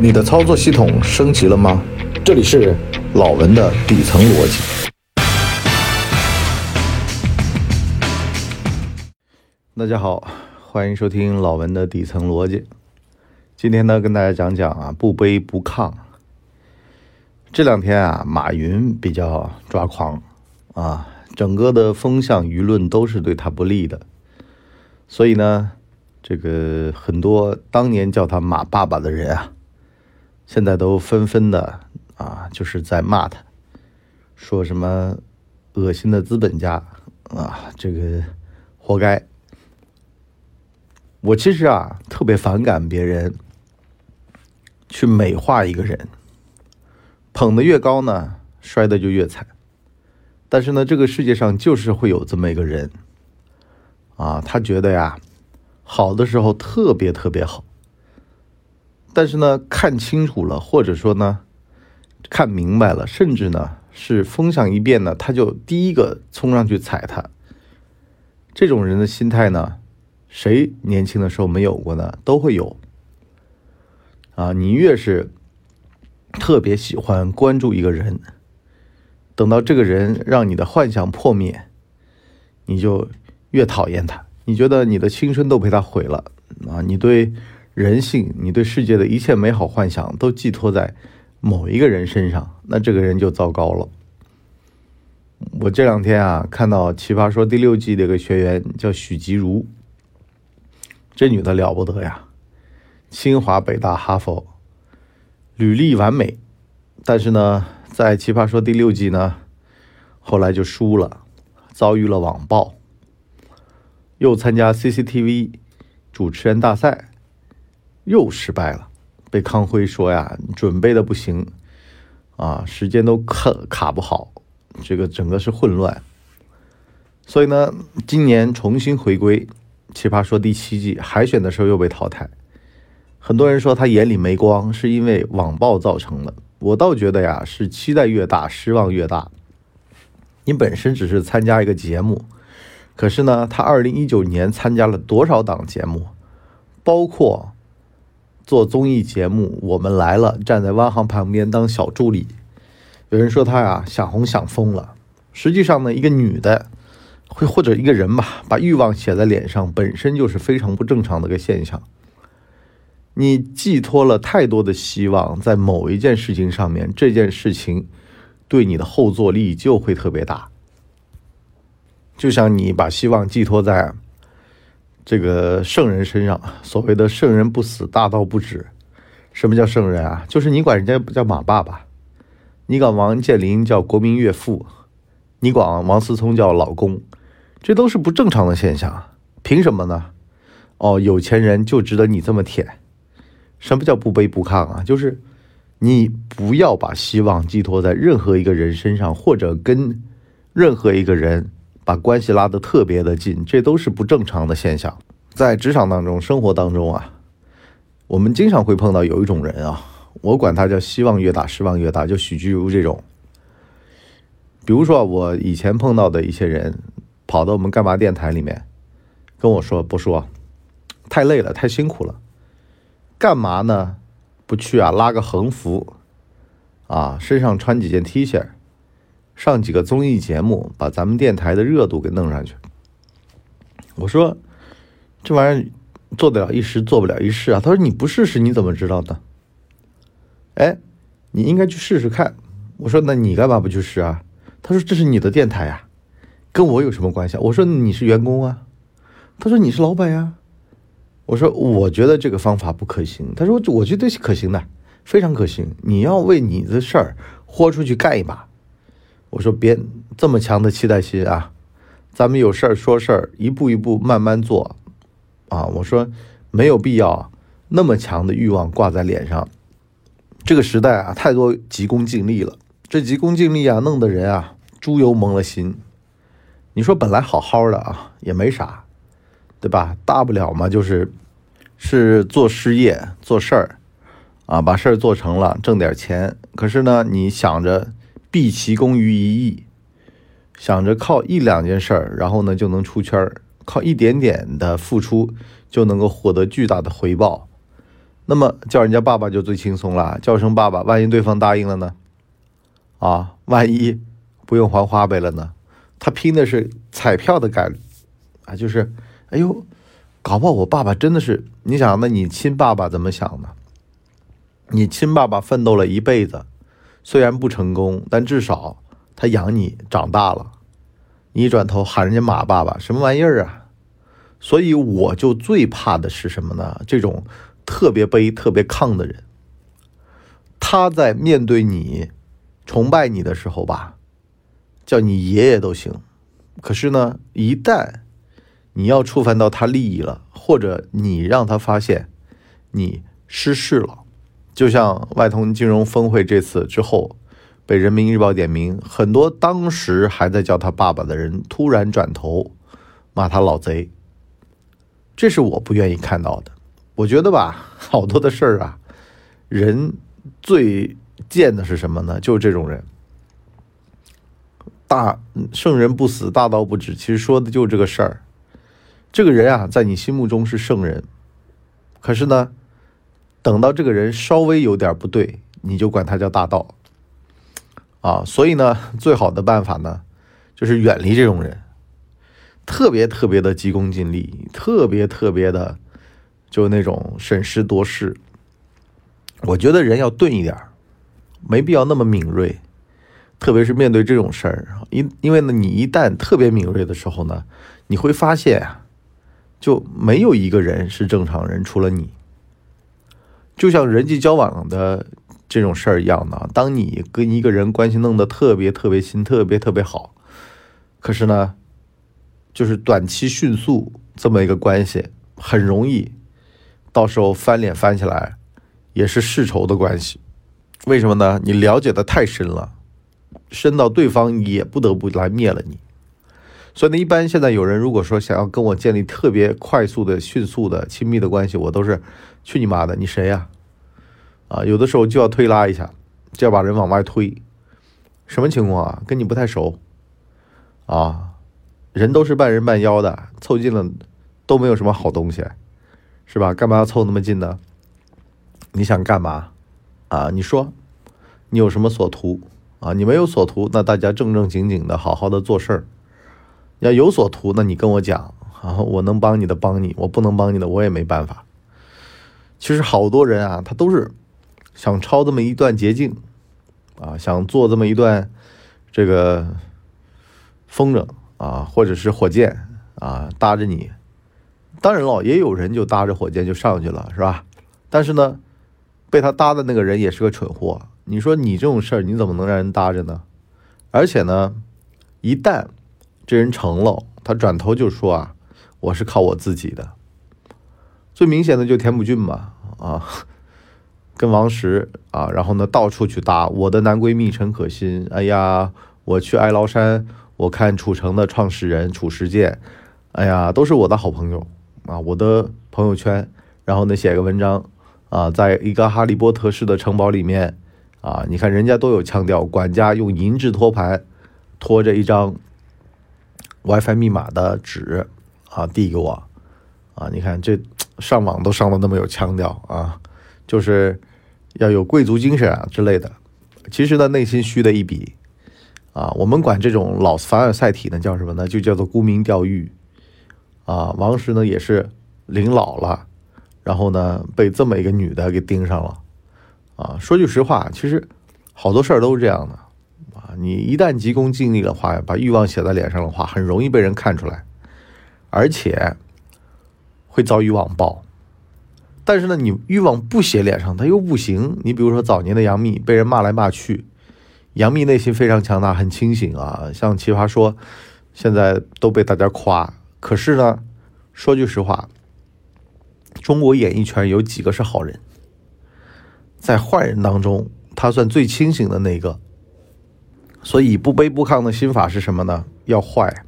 你的操作系统升级了吗？这里是老文的底层逻辑。大家好，欢迎收听老文的底层逻辑。今天呢，跟大家讲讲啊，不卑不亢。这两天啊，马云比较抓狂啊，整个的风向舆论都是对他不利的，所以呢，这个很多当年叫他马爸爸的人啊。现在都纷纷的啊，就是在骂他，说什么恶心的资本家啊，这个活该。我其实啊，特别反感别人去美化一个人，捧得越高呢，摔得就越惨。但是呢，这个世界上就是会有这么一个人啊，他觉得呀，好的时候特别特别好。但是呢，看清楚了，或者说呢，看明白了，甚至呢是风向一变呢，他就第一个冲上去踩他。这种人的心态呢，谁年轻的时候没有过呢？都会有。啊，你越是特别喜欢关注一个人，等到这个人让你的幻想破灭，你就越讨厌他。你觉得你的青春都被他毁了啊？你对。人性，你对世界的一切美好幻想都寄托在某一个人身上，那这个人就糟糕了。我这两天啊，看到《奇葩说》第六季的一个学员叫许吉如，这女的了不得呀，清华、北大、哈佛，履历完美，但是呢，在《奇葩说》第六季呢，后来就输了，遭遇了网暴，又参加 CCTV 主持人大赛。又失败了，被康辉说呀，准备的不行，啊，时间都卡卡不好，这个整个是混乱。所以呢，今年重新回归《奇葩说》第七季海选的时候又被淘汰。很多人说他眼里没光，是因为网暴造成的。我倒觉得呀，是期待越大，失望越大。你本身只是参加一个节目，可是呢，他二零一九年参加了多少档节目，包括。做综艺节目，我们来了，站在汪航旁边当小助理。有人说他呀想红想疯了。实际上呢，一个女的，会或者一个人吧，把欲望写在脸上，本身就是非常不正常的一个现象。你寄托了太多的希望在某一件事情上面，这件事情对你的后坐力就会特别大。就像你把希望寄托在。这个圣人身上，所谓的圣人不死，大道不止。什么叫圣人啊？就是你管人家叫马爸爸，你管王健林叫国民岳父，你管王思聪叫老公，这都是不正常的现象。凭什么呢？哦，有钱人就值得你这么舔。什么叫不卑不亢啊？就是你不要把希望寄托在任何一个人身上，或者跟任何一个人。把关系拉得特别的近，这都是不正常的现象。在职场当中、生活当中啊，我们经常会碰到有一种人啊，我管他叫希望越大失望越大，就许居如这种。比如说，我以前碰到的一些人，跑到我们干嘛电台里面跟我说：“不说，太累了，太辛苦了，干嘛呢？不去啊，拉个横幅啊，身上穿几件 T 恤。”上几个综艺节目，把咱们电台的热度给弄上去。我说，这玩意儿做得了一时，做不了一世啊。他说：“你不试试你怎么知道的？”哎，你应该去试试看。我说：“那你干嘛不去试啊？”他说：“这是你的电台呀，跟我有什么关系？”我说：“你是员工啊。”他说：“你是老板呀。”我说：“我觉得这个方法不可行。”他说：“我觉得是可行的，非常可行。你要为你的事儿豁出去干一把。”我说别这么强的期待心啊，咱们有事儿说事儿，一步一步慢慢做，啊，我说没有必要那么强的欲望挂在脸上。这个时代啊，太多急功近利了，这急功近利啊，弄得人啊猪油蒙了心。你说本来好好的啊，也没啥，对吧？大不了嘛，就是是做事业做事儿，啊，把事儿做成了，挣点钱。可是呢，你想着。毕其功于一役，想着靠一两件事儿，然后呢就能出圈儿，靠一点点的付出就能够获得巨大的回报，那么叫人家爸爸就最轻松了，叫声爸爸，万一对方答应了呢？啊，万一不用还花呗了呢？他拼的是彩票的概率啊，就是，哎呦，搞不好我爸爸真的是，你想，那你亲爸爸怎么想呢？你亲爸爸奋斗了一辈子，虽然不成功，但至少他养你长大了。你一转头喊人家马爸爸，什么玩意儿啊？所以我就最怕的是什么呢？这种。特别悲、特别亢的人，他在面对你、崇拜你的时候吧，叫你爷爷都行。可是呢，一旦你要触犯到他利益了，或者你让他发现你失势了，就像外通金融峰会这次之后，被人民日报点名，很多当时还在叫他爸爸的人，突然转头骂他老贼，这是我不愿意看到的。我觉得吧，好多的事儿啊，人最贱的是什么呢？就是这种人，大圣人不死，大道不止。其实说的就是这个事儿。这个人啊，在你心目中是圣人，可是呢，等到这个人稍微有点不对，你就管他叫大道啊。所以呢，最好的办法呢，就是远离这种人，特别特别的急功近利，特别特别的。就那种审时度势，我觉得人要钝一点没必要那么敏锐，特别是面对这种事儿，因因为呢，你一旦特别敏锐的时候呢，你会发现啊，就没有一个人是正常人，除了你。就像人际交往的这种事儿一样的，当你跟一个人关系弄得特别特别亲，特别特别好，可是呢，就是短期迅速这么一个关系，很容易。到时候翻脸翻起来，也是世仇的关系。为什么呢？你了解的太深了，深到对方也不得不来灭了你。所以呢，一般现在有人如果说想要跟我建立特别快速的、迅速的、亲密的关系，我都是去你妈的，你谁呀？啊，有的时候就要推拉一下，就要把人往外推。什么情况啊？跟你不太熟啊？人都是半人半妖的，凑近了都没有什么好东西。是吧？干嘛要凑那么近呢？你想干嘛？啊，你说，你有什么所图？啊，你没有所图，那大家正正经经的好好的做事儿。要有所图，那你跟我讲啊，我能帮你的帮你，我不能帮你的我也没办法。其实好多人啊，他都是想抄这么一段捷径，啊，想做这么一段这个风筝啊，或者是火箭啊，搭着你。当然了，也有人就搭着火箭就上去了，是吧？但是呢，被他搭的那个人也是个蠢货。你说你这种事儿，你怎么能让人搭着呢？而且呢，一旦这人成了，他转头就说啊，我是靠我自己的。最明显的就田朴珺嘛，啊，跟王石啊，然后呢到处去搭我的男闺蜜陈可辛。哎呀，我去哀牢山，我看楚城的创始人褚时健，哎呀，都是我的好朋友。啊，我的朋友圈，然后呢写个文章，啊，在一个哈利波特式的城堡里面，啊，你看人家都有腔调，管家用银质托盘托着一张 WiFi 密码的纸，啊，递给我，啊，你看这上网都上的那么有腔调啊，就是要有贵族精神啊之类的，其实呢内心虚的一笔，啊，我们管这种老凡尔赛体呢叫什么呢？就叫做沽名钓誉。啊，王石呢也是临老了，然后呢被这么一个女的给盯上了。啊，说句实话，其实好多事儿都是这样的。啊，你一旦急功近利的话，把欲望写在脸上的话，很容易被人看出来，而且会遭遇网暴。但是呢，你欲望不写脸上，他又不行。你比如说早年的杨幂被人骂来骂去，杨幂内心非常强大，很清醒啊。像奇葩说，现在都被大家夸。可是呢，说句实话，中国演艺圈有几个是好人？在坏人当中，他算最清醒的那个。所以不卑不亢的心法是什么呢？要坏，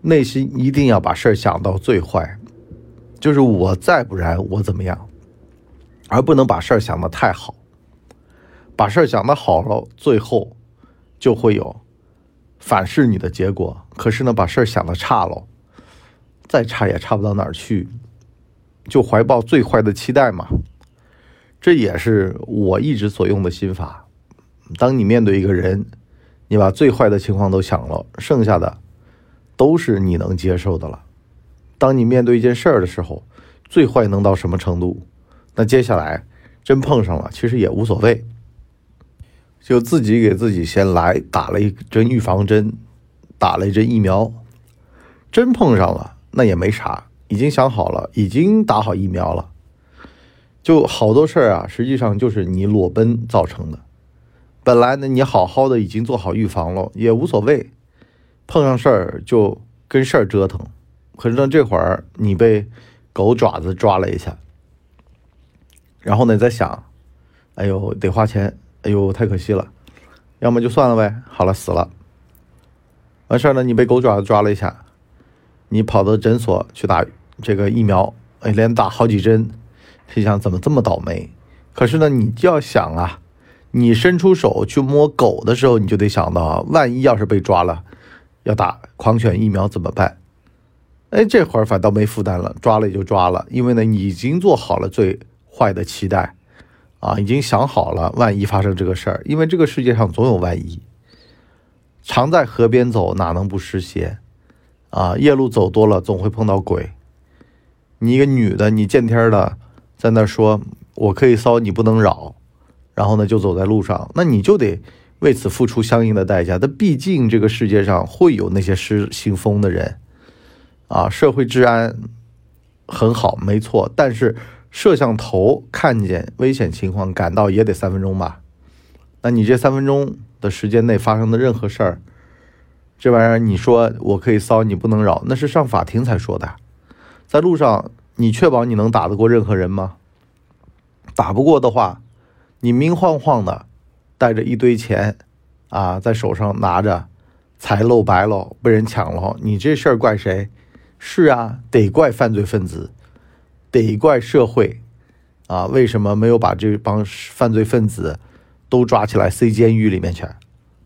内心一定要把事儿想到最坏，就是我再不然我怎么样，而不能把事儿想的太好。把事儿想的好了，最后就会有。反噬你的结果，可是呢，把事儿想的差了，再差也差不到哪儿去，就怀抱最坏的期待嘛，这也是我一直所用的心法。当你面对一个人，你把最坏的情况都想了，剩下的都是你能接受的了。当你面对一件事儿的时候，最坏能到什么程度？那接下来真碰上了，其实也无所谓，就自己给自己先来打了一针预防针，打了一针疫苗。真碰上了，那也没啥，已经想好了，已经打好疫苗了。就好多事儿啊，实际上就是你裸奔造成的。本来呢，你好好的已经做好预防了，也无所谓。碰上事儿就跟事儿折腾。可是呢，这会儿你被狗爪子抓了一下，然后呢，你在想，哎呦，得花钱，哎呦，太可惜了。要么就算了呗，好了，死了。完事儿呢，你被狗爪子抓了一下，你跑到诊所去打这个疫苗，哎，连打好几针。心想怎么这么倒霉？可是呢，你就要想啊，你伸出手去摸狗的时候，你就得想到，万一要是被抓了，要打狂犬疫苗怎么办？哎，这会儿反倒没负担了，抓了也就抓了，因为呢，你已经做好了最坏的期待，啊，已经想好了，万一发生这个事儿，因为这个世界上总有万一。常在河边走，哪能不湿鞋？啊，夜路走多了，总会碰到鬼。你一个女的，你见天的。在那说，我可以骚，你不能扰，然后呢，就走在路上，那你就得为此付出相应的代价。但毕竟这个世界上会有那些失心疯的人，啊，社会治安很好，没错。但是摄像头看见危险情况赶到也得三分钟吧？那你这三分钟的时间内发生的任何事儿，这玩意儿你说我可以骚，你不能扰，那是上法庭才说的，在路上。你确保你能打得过任何人吗？打不过的话，你明晃晃的带着一堆钱啊，在手上拿着，财露白了，被人抢了，你这事儿怪谁？是啊，得怪犯罪分子，得怪社会啊！为什么没有把这帮犯罪分子都抓起来塞监狱里面去？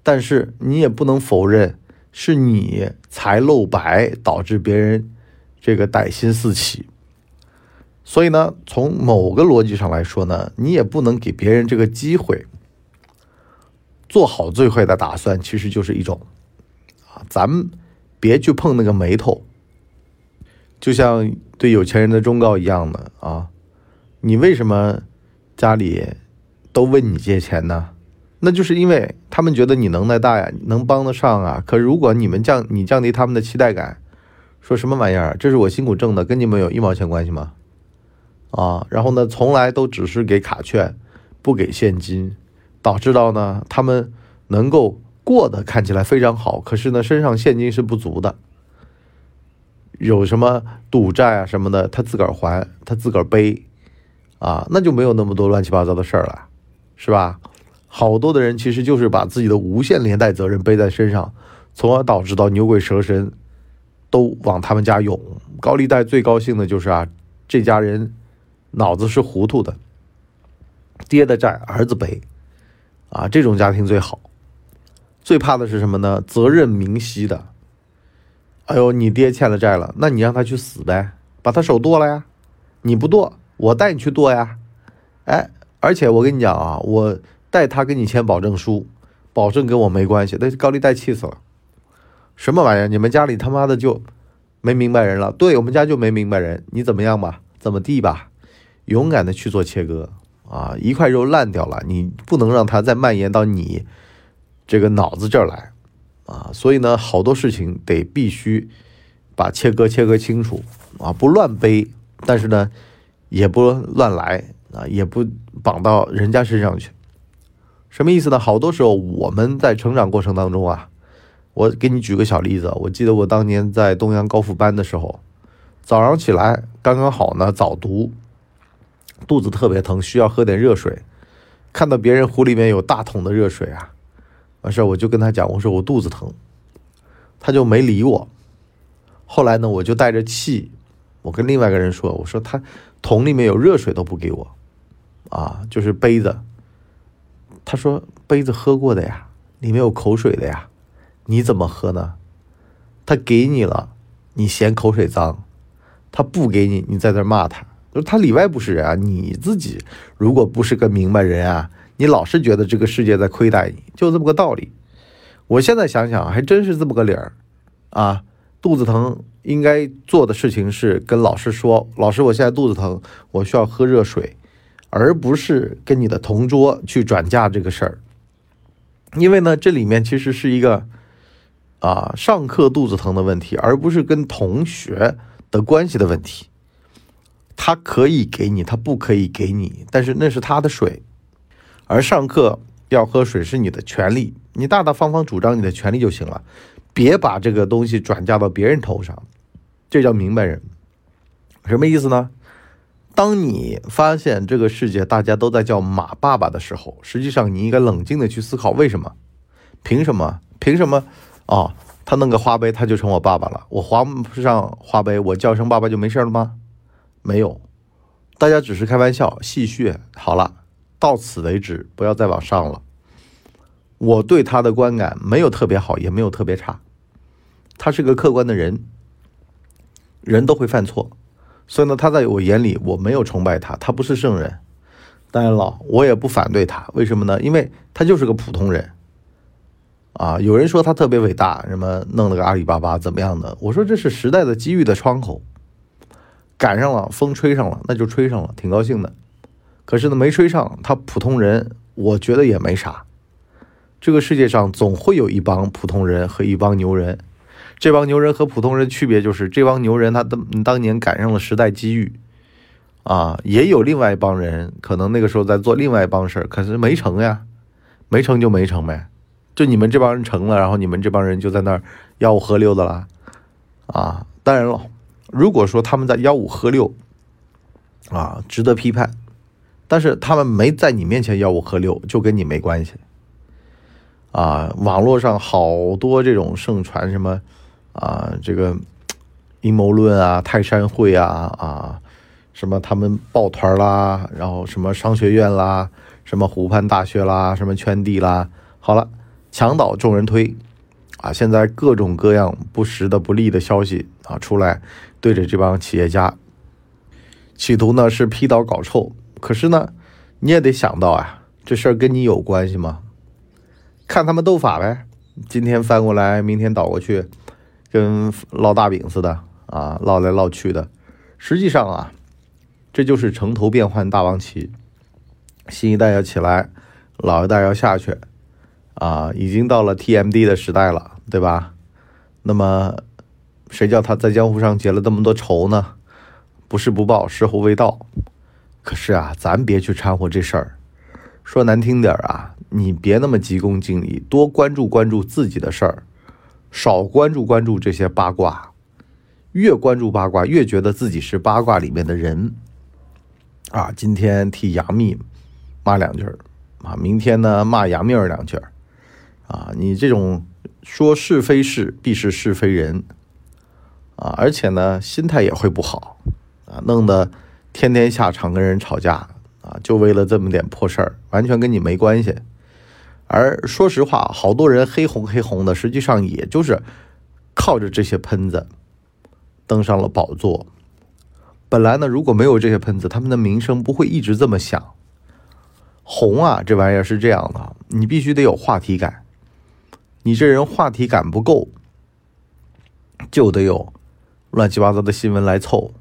但是你也不能否认，是你才露白导致别人这个歹心四起。所以呢，从某个逻辑上来说呢，你也不能给别人这个机会，做好最坏的打算，其实就是一种啊，咱们别去碰那个眉头，就像对有钱人的忠告一样的啊，你为什么家里都问你借钱呢？那就是因为他们觉得你能耐大呀，能帮得上啊。可如果你们降你降低他们的期待感，说什么玩意儿？这是我辛苦挣的，跟你们有一毛钱关系吗？啊，然后呢，从来都只是给卡券，不给现金，导致到呢，他们能够过得看起来非常好，可是呢，身上现金是不足的。有什么赌债啊什么的，他自个儿还，他自个儿背，啊，那就没有那么多乱七八糟的事儿了，是吧？好多的人其实就是把自己的无限连带责任背在身上，从而导致到牛鬼蛇神都往他们家涌。高利贷最高兴的就是啊，这家人。脑子是糊涂的，爹的债儿子背，啊，这种家庭最好。最怕的是什么呢？责任明晰的。哎呦，你爹欠了债了，那你让他去死呗，把他手剁了呀。你不剁，我带你去剁呀。哎，而且我跟你讲啊，我带他跟你签保证书，保证跟我没关系。那高利贷气死了。什么玩意儿？你们家里他妈的就没明白人了？对我们家就没明白人。你怎么样吧？怎么地吧？勇敢的去做切割啊！一块肉烂掉了，你不能让它再蔓延到你这个脑子这儿来啊！所以呢，好多事情得必须把切割切割清楚啊！不乱背，但是呢，也不乱来啊，也不绑到人家身上去。什么意思呢？好多时候我们在成长过程当中啊，我给你举个小例子，我记得我当年在东阳高复班的时候，早上起来刚刚好呢，早读。肚子特别疼，需要喝点热水。看到别人壶里面有大桶的热水啊，完事儿我就跟他讲，我说我肚子疼，他就没理我。后来呢，我就带着气，我跟另外一个人说，我说他桶里面有热水都不给我，啊，就是杯子。他说杯子喝过的呀，里面有口水的呀，你怎么喝呢？他给你了，你嫌口水脏；他不给你，你在这骂他。就他里外不是人啊。你自己如果不是个明白人啊，你老是觉得这个世界在亏待你，就这么个道理。我现在想想，还真是这么个理儿啊。肚子疼，应该做的事情是跟老师说：“老师，我现在肚子疼，我需要喝热水。”而不是跟你的同桌去转嫁这个事儿，因为呢，这里面其实是一个啊上课肚子疼的问题，而不是跟同学的关系的问题。他可以给你，他不可以给你，但是那是他的水。而上课要喝水是你的权利，你大大方方主张你的权利就行了，别把这个东西转嫁到别人头上，这叫明白人。什么意思呢？当你发现这个世界大家都在叫马爸爸的时候，实际上你应该冷静的去思考为什么？凭什么？凭什么？哦，他弄个花呗他就成我爸爸了，我还不上花呗，我叫声爸爸就没事了吗？没有，大家只是开玩笑戏谑。好了，到此为止，不要再往上了。我对他的观感没有特别好，也没有特别差，他是个客观的人，人都会犯错。所以呢，他在我眼里，我没有崇拜他，他不是圣人。当然了，我也不反对他，为什么呢？因为他就是个普通人。啊，有人说他特别伟大，什么弄了个阿里巴巴怎么样的？我说这是时代的机遇的窗口，赶上了，风吹上了，那就吹上了，挺高兴的。可是呢，没吹上，他普通人，我觉得也没啥。这个世界上总会有一帮普通人和一帮牛人。这帮牛人和普通人区别就是，这帮牛人他当当年赶上了时代机遇，啊，也有另外一帮人可能那个时候在做另外一帮事儿，可是没成呀，没成就没成呗，就你们这帮人成了，然后你们这帮人就在那儿吆五喝六的啦，啊，当然了，如果说他们在吆五喝六，啊，值得批判，但是他们没在你面前吆五喝六，就跟你没关系，啊，网络上好多这种盛传什么。啊，这个阴谋论啊，泰山会啊，啊，什么他们抱团啦，然后什么商学院啦，什么湖畔大学啦，什么圈地啦，好了，墙倒众人推，啊，现在各种各样不实的不利的消息啊出来，对着这帮企业家，企图呢是批倒搞臭，可是呢，你也得想到啊，这事儿跟你有关系吗？看他们斗法呗，今天翻过来，明天倒过去。跟烙大饼似的啊，烙来烙去的。实际上啊，这就是城头变换大王旗，新一代要起来，老一代要下去啊，已经到了 TMD 的时代了，对吧？那么谁叫他在江湖上结了这么多仇呢？不是不报，时候未到。可是啊，咱别去掺和这事儿。说难听点啊，你别那么急功近利，多关注关注自己的事儿。少关注关注这些八卦，越关注八卦越觉得自己是八卦里面的人，啊，今天替杨幂骂两句儿，啊，明天呢骂杨幂儿两句儿，啊，你这种说是非事必是是非人，啊，而且呢心态也会不好，啊，弄得天天下场跟人吵架，啊，就为了这么点破事儿，完全跟你没关系。而说实话，好多人黑红黑红的，实际上也就是靠着这些喷子登上了宝座。本来呢，如果没有这些喷子，他们的名声不会一直这么响。红啊，这玩意儿是这样的，你必须得有话题感。你这人话题感不够，就得有乱七八糟的新闻来凑。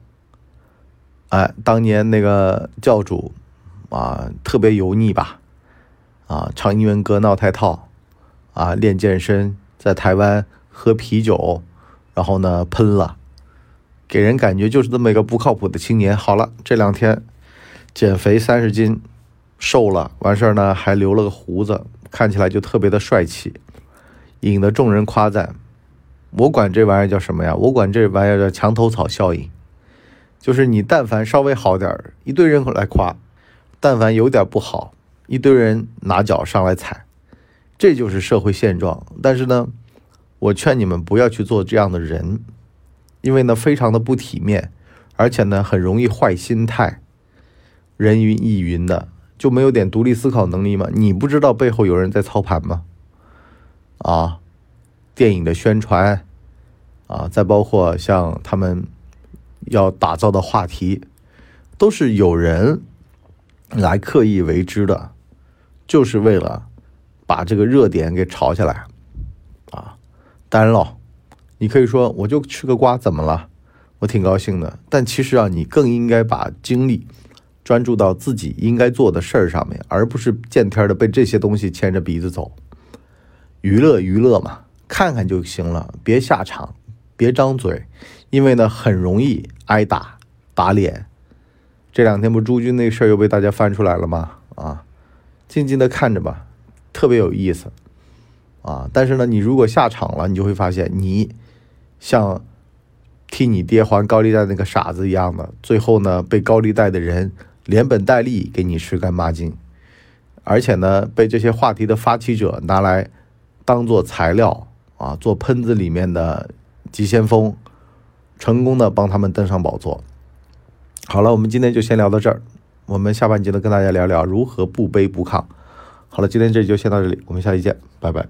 哎，当年那个教主啊，特别油腻吧？啊，唱英文歌闹太套，啊，练健身，在台湾喝啤酒，然后呢喷了，给人感觉就是这么一个不靠谱的青年。好了，这两天减肥三十斤，瘦了，完事儿呢还留了个胡子，看起来就特别的帅气，引得众人夸赞。我管这玩意儿叫什么呀？我管这玩意儿叫墙头草效应，就是你但凡稍微好点儿，一堆人来夸；但凡有点不好。一堆人拿脚上来踩，这就是社会现状。但是呢，我劝你们不要去做这样的人，因为呢非常的不体面，而且呢很容易坏心态。人云亦云的，就没有点独立思考能力吗？你不知道背后有人在操盘吗？啊，电影的宣传，啊，再包括像他们要打造的话题，都是有人来刻意为之的，就是为了把这个热点给炒起来啊。当然了，你可以说我就吃个瓜怎么了？我挺高兴的。但其实啊，你更应该把精力专注到自己应该做的事儿上面，而不是见天的被这些东西牵着鼻子走。娱乐娱乐嘛，看看就行了，别下场，别张嘴，因为呢很容易挨打打脸。这两天不朱军那事儿又被大家翻出来了吗？啊，静静的看着吧，特别有意思啊。但是呢，你如果下场了，你就会发现你像替你爹还高利贷那个傻子一样的，最后呢被高利贷的人连本带利给你吃干抹净，而且呢被这些话题的发起者拿来当做材料啊，做喷子里面的急先锋，成功的帮他们登上宝座。好了，我们今天就先聊到这儿。我们下半集呢，跟大家聊聊如何不卑不亢。好了，今天这就先到这里，我们下期见，拜拜。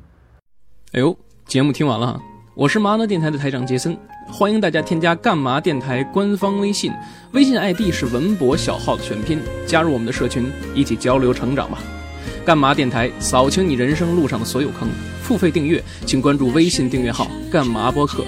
哎呦，节目听完了，我是麻辣电台的台长杰森，欢迎大家添加干嘛电台官方微信，微信 ID 是文博小号的全拼，加入我们的社群，一起交流成长吧。干嘛电台扫清你人生路上的所有坑，付费订阅请关注微信订阅号干嘛播客。